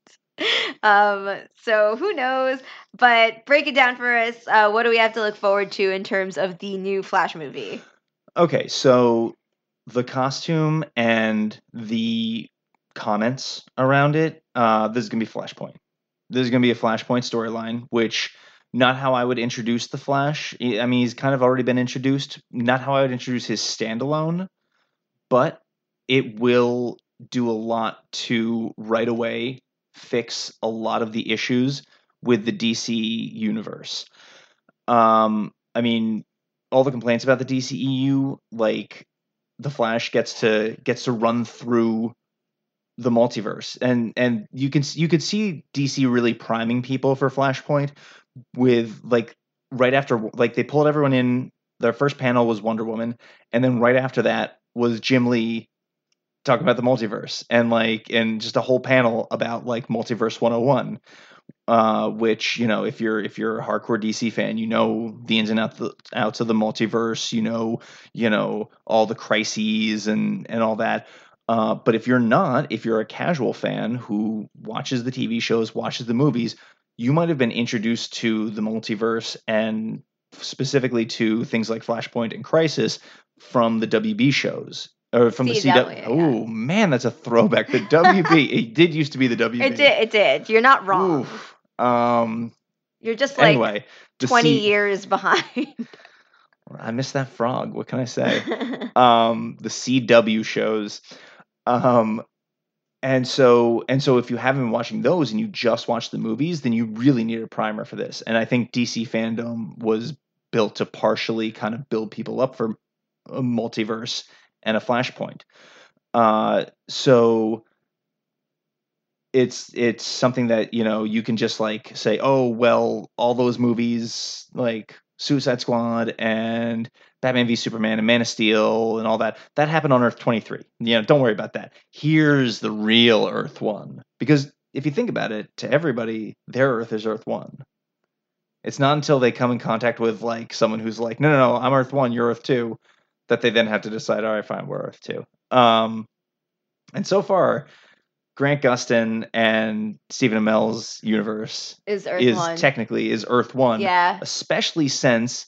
Um, so who knows? But break it down for us. Uh, what do we have to look forward to in terms of the new Flash movie? Okay, so the costume and the comments around it, uh, this is gonna be Flashpoint. This is gonna be a Flashpoint storyline, which not how I would introduce the Flash. I I mean, he's kind of already been introduced. Not how I would introduce his standalone, but it will do a lot to right away fix a lot of the issues with the DC universe. Um, I mean, all the complaints about the DCEU, like the Flash gets to gets to run through the multiverse, and and you can you could see DC really priming people for Flashpoint with like right after like they pulled everyone in. Their first panel was Wonder Woman, and then right after that was Jim Lee talking about the multiverse and like and just a whole panel about like multiverse 101 uh which you know if you're if you're a hardcore dc fan you know the ins and outs, outs of the multiverse you know you know all the crises and and all that. Uh but if you're not if you're a casual fan who watches the tv shows watches the movies you might have been introduced to the multiverse and specifically to things like flashpoint and crisis from the wb shows or from the CW, CW. yeah. Oh man, that's a throwback. The WB. [LAUGHS] it did used to be the WB. It did. It did. You're not wrong. Oof. Um. You're just like anyway, 20 C- years behind. I miss that frog. What can I say? [LAUGHS] um, the CW shows. Um, and so and so if you haven't been watching those and you just watch the movies, then you really need a primer for this. And I think DC fandom was built to partially kind of build people up for a multiverse and a flashpoint. Uh, so it's it's something that you know you can just like say, oh well, all those movies like Suicide Squad and Batman v Superman and Man of Steel and all that that happened on Earth twenty three. You know, don't worry about that. Here's the real Earth one because if you think about it, to everybody, their Earth is Earth one. It's not until they come in contact with like someone who's like, no, no, no, I'm Earth one, you're Earth two, that they then have to decide, all right, fine, we're Earth two. Um, and so far, Grant Gustin and Stephen Amell's universe is Earth is One. technically is Earth one, yeah. especially since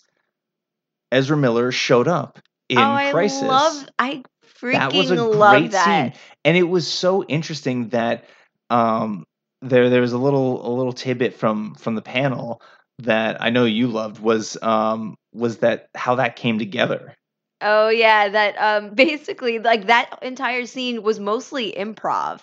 Ezra Miller showed up in oh, I Crisis. love. I freaking that was a love great that. scene, and it was so interesting that um, there there was a little a little tidbit from from the panel that I know you loved was um, was that how that came together. Oh yeah, that um [LAUGHS] basically like that entire scene was mostly improv.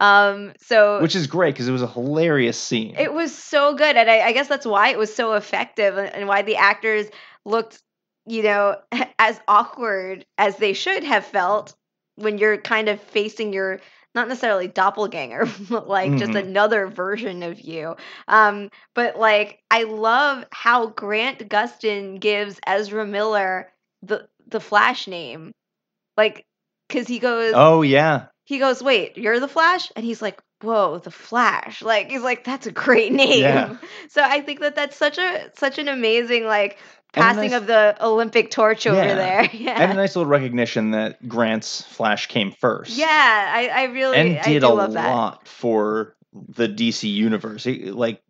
Um so which is great because it was a hilarious scene. it was so good and I, I guess that's why it was so effective and, and why the actors looked, you know, [LAUGHS] as awkward as they should have felt when you're kind of facing your not necessarily doppelganger, [LAUGHS] but like just Mhm. another version of you. Um, but like I love how Grant Gustin gives Ezra Miller the the Flash name, like because he goes oh yeah, he goes wait you're the Flash and he's like whoa the Flash like he's like that's a great [LAUGHS] name. Yeah. [LAUGHS] So I think that that's such a such an amazing like passing nice- of the Olympic torch over Yeah. there. [LAUGHS] Yeah. and a nice little recognition that Grant's Flash came first. yeah, I, I really and I did do a love that. lot for the DC universe. It- like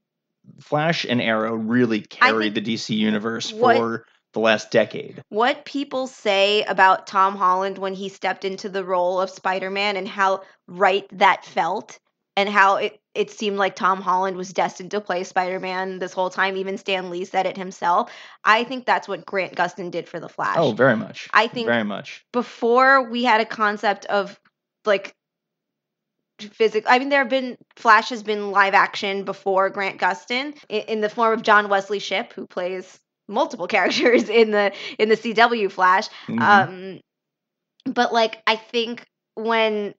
Flash and Arrow really carried the DC universe what- for the last decade. What people say about Tom Holland when he stepped into the role of Spider-Man and how right that felt and how it, it seemed like Tom Holland was destined to play Spider Man this whole time. Even Stan Lee said it himself. I think that's what Grant Gustin did for The Flash. Oh, very much. I think very much. before we had a concept of like physical i mean there have been flash has been live action before grant gustin in, in, the form of john wesley shipp who plays multiple [LAUGHS] characters in the in the cw flash mm-hmm. um but like i think when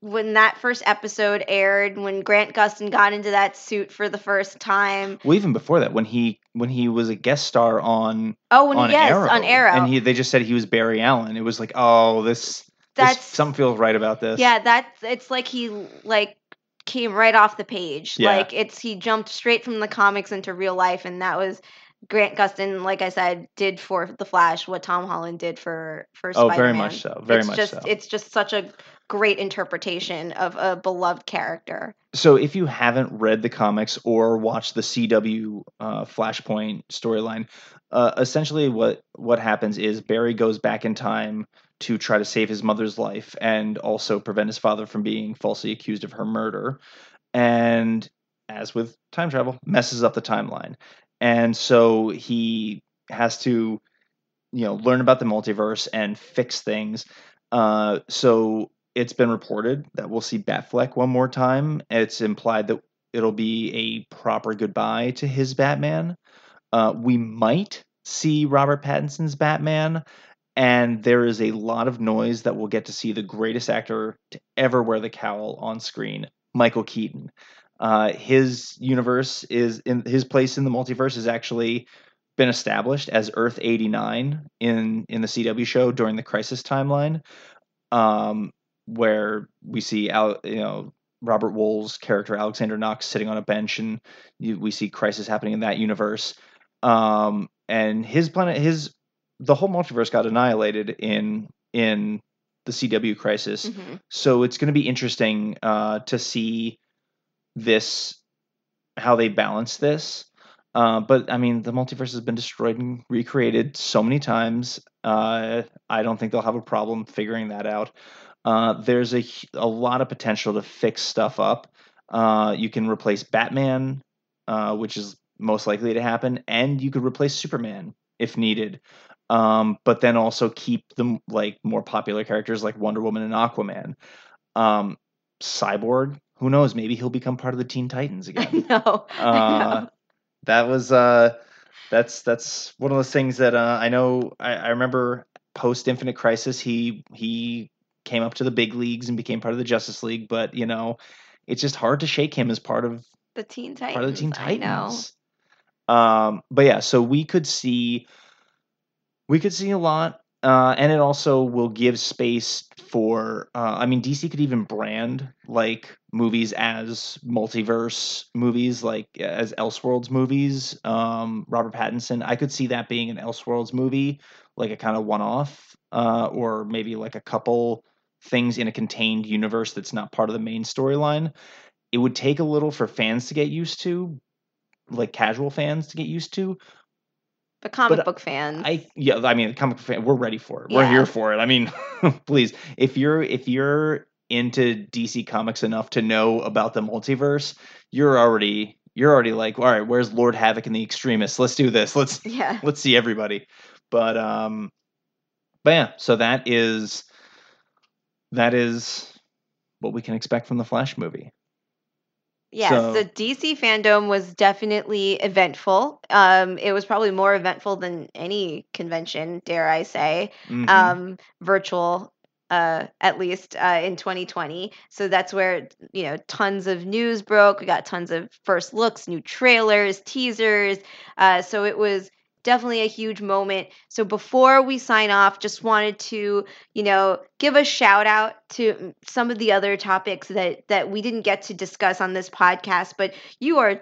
when that first episode aired when grant gustin got into that suit for the first time well even before that when he when he was a guest star on oh when on yes arrow, on arrow and he they just said he was barry allen it was like oh this that's this, something feels right about this. Yeah, that's it's like he like came right off the page. Yeah. Like it's he jumped straight from the comics into real life, and that was Grant Gustin. Like I said, did for the Flash what Tom Holland did for for oh, Spider-Man. very much so. Very it's much just, so. It's just such a great interpretation of a beloved character. So, if you haven't read the comics or watched the CW uh, Flashpoint storyline, uh, essentially what what happens is Barry goes back in time to try to save his mother's life and also prevent his father from being falsely accused of her murder. And as with time travel, messes up the timeline. And so he has to, you know, learn about the multiverse and fix things. Uh, so it's been reported that we'll see Batfleck one more time. It's implied that it'll be a proper goodbye to his Batman. Uh, we might see Robert Pattinson's Batman and there is a lot of noise that we'll get to see the greatest actor to ever wear the cowl on screen, Michael Keaton. Uh, his universe is in his place in the multiverse has actually been established as Earth 89 in in the CW show during the Crisis timeline, um, where we see Al, you know Robert Wuhl's character Alexander Knox sitting on a bench, and you, we see Crisis happening in that universe. Um, and his planet, his the whole multiverse got annihilated in in the CW crisis. Mm-hmm. So it's going to be interesting uh, to see this how they balance this. Uh, but I mean, the multiverse has been destroyed and recreated so many times. Uh, I don't think they'll have a problem figuring that out. Uh, there's a a lot of potential to fix stuff up. Uh, you can replace Batman, uh, which is most likely to happen, and you could replace Superman if needed um, but then also keep the like more popular characters like Wonder Woman and Aquaman. Um, Cyborg, who knows? Maybe he'll become part of the Teen Titans [LAUGHS] again. no, uh, that was uh, that's that's one of those things that uh, I know. I, I remember post Infinite Crisis, he he came up to the big leagues and became part of the Justice League, but you know, it's just hard to shake him as part of the Teen Titans. Part of the Teen Titans. Um, but yeah, so we could see we could see a lot. Uh, and it also will give space for uh, i mean dc could even brand like movies as multiverse movies like as elseworlds movies. Um, robert pattinson i could see that being an elseworlds movie like a kind of one-off uh, or maybe like a couple things in a contained universe that's not part of the main storyline. It would take a little for fans to get used to like casual fans to get used to but comic but book fans. I yeah, I mean comic book fan, we're ready for it. We're here for it. I mean, [LAUGHS] please, if you're if you're into DC comics enough to know about the multiverse, you're already you're already like, all right, where's Lord Havok and the Extremists? Let's do this. Let's [LAUGHS] yeah. let's see everybody. But um but yeah, so that is that is what we can expect from the Flash movie. Yes, so, the DC fandom was definitely eventful. Um, it was probably more eventful than any convention, dare I say, mm-hmm. um, virtual, uh, at least uh, in 2020. So that's where you know tons of news broke. We got tons of first looks, new trailers, teasers. Uh, so it was definitely a huge moment. So before we sign off, just wanted to, you know, give a shout out to mm, some of the other topics that that we didn't get to discuss on this podcast, but you are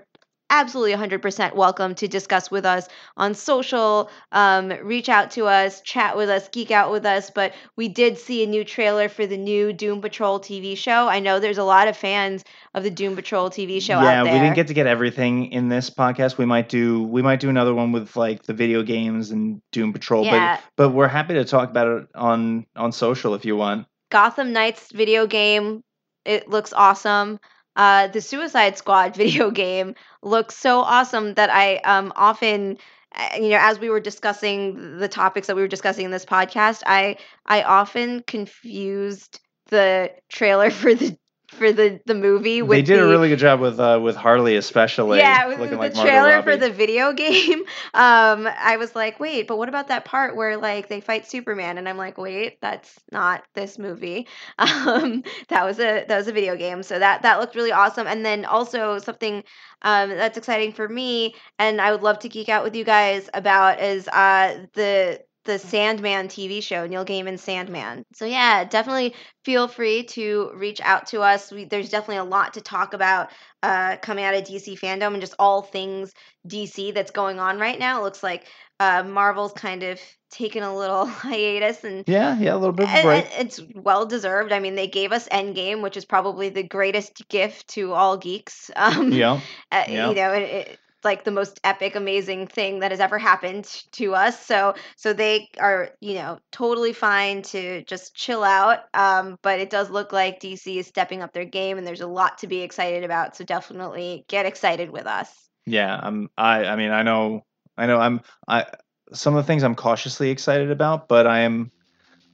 absolutely 100% welcome to discuss with us on social. Um, reach out to us, chat with us, geek out with us. But we did see a new trailer for the new Doom Patrol TV show. I know there's a lot of fans of the Doom Patrol TV show yeah, we didn't get to get everything in this podcast. We might do we might do another one with like the video games and Doom Patrol. Yeah. But but we're happy to talk about it on on social if you want. Gotham Knights video game. It looks awesome. Uh, the Suicide Squad [LAUGHS] video game looks so awesome that I um, often, uh, you know, as we were discussing the topics that we were discussing in this podcast, I I often confused the trailer [LAUGHS] for the for the the movie. With they did the, a really good job with uh, with Harley, especially. yeah, with the like trailer for the video [LAUGHS] game. Um, I was like, wait, but what about that part where like they fight Superman? And I'm like, wait, that's not this movie. [LAUGHS] Um, that was a that was a video game, so that that looked really awesome. And then also something um, that's exciting for me, and I would love to geek out with you guys about is uh the the Sandman TV show, Neil Gaiman's Sandman. So yeah, definitely feel free to reach out to us. We, there's definitely a lot to talk about uh, coming out of DC fandom and just all things DC that's going on right now. It looks like uh, Marvel's kind of taken a little [LAUGHS] hiatus and. Yeah, yeah, a little bit of a and- and it's well deserved. I mean, they gave us Endgame, which is probably the greatest gift to all geeks. [LAUGHS] Um, yeah, uh, Yeah. you know it, it, like the most epic amazing thing that has ever happened to us so so they are you know totally fine to just chill out um but it does look like dc is stepping up their game and there's a lot to be excited about so definitely get excited with us yeah. I'm. I. I mean, I know. I know. I'm. I. Some of the things I'm cautiously excited about, but I am.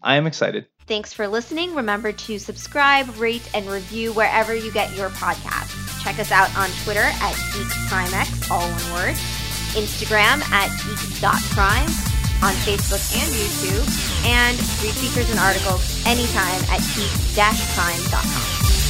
I am excited. Thanks for listening. Remember to subscribe, rate, and review wherever you get your podcasts. Check us out on Twitter at GeekPrimeX, all one word, Instagram at geek.prime, on Facebook and YouTube, and read features and articles anytime at geek-prime.com.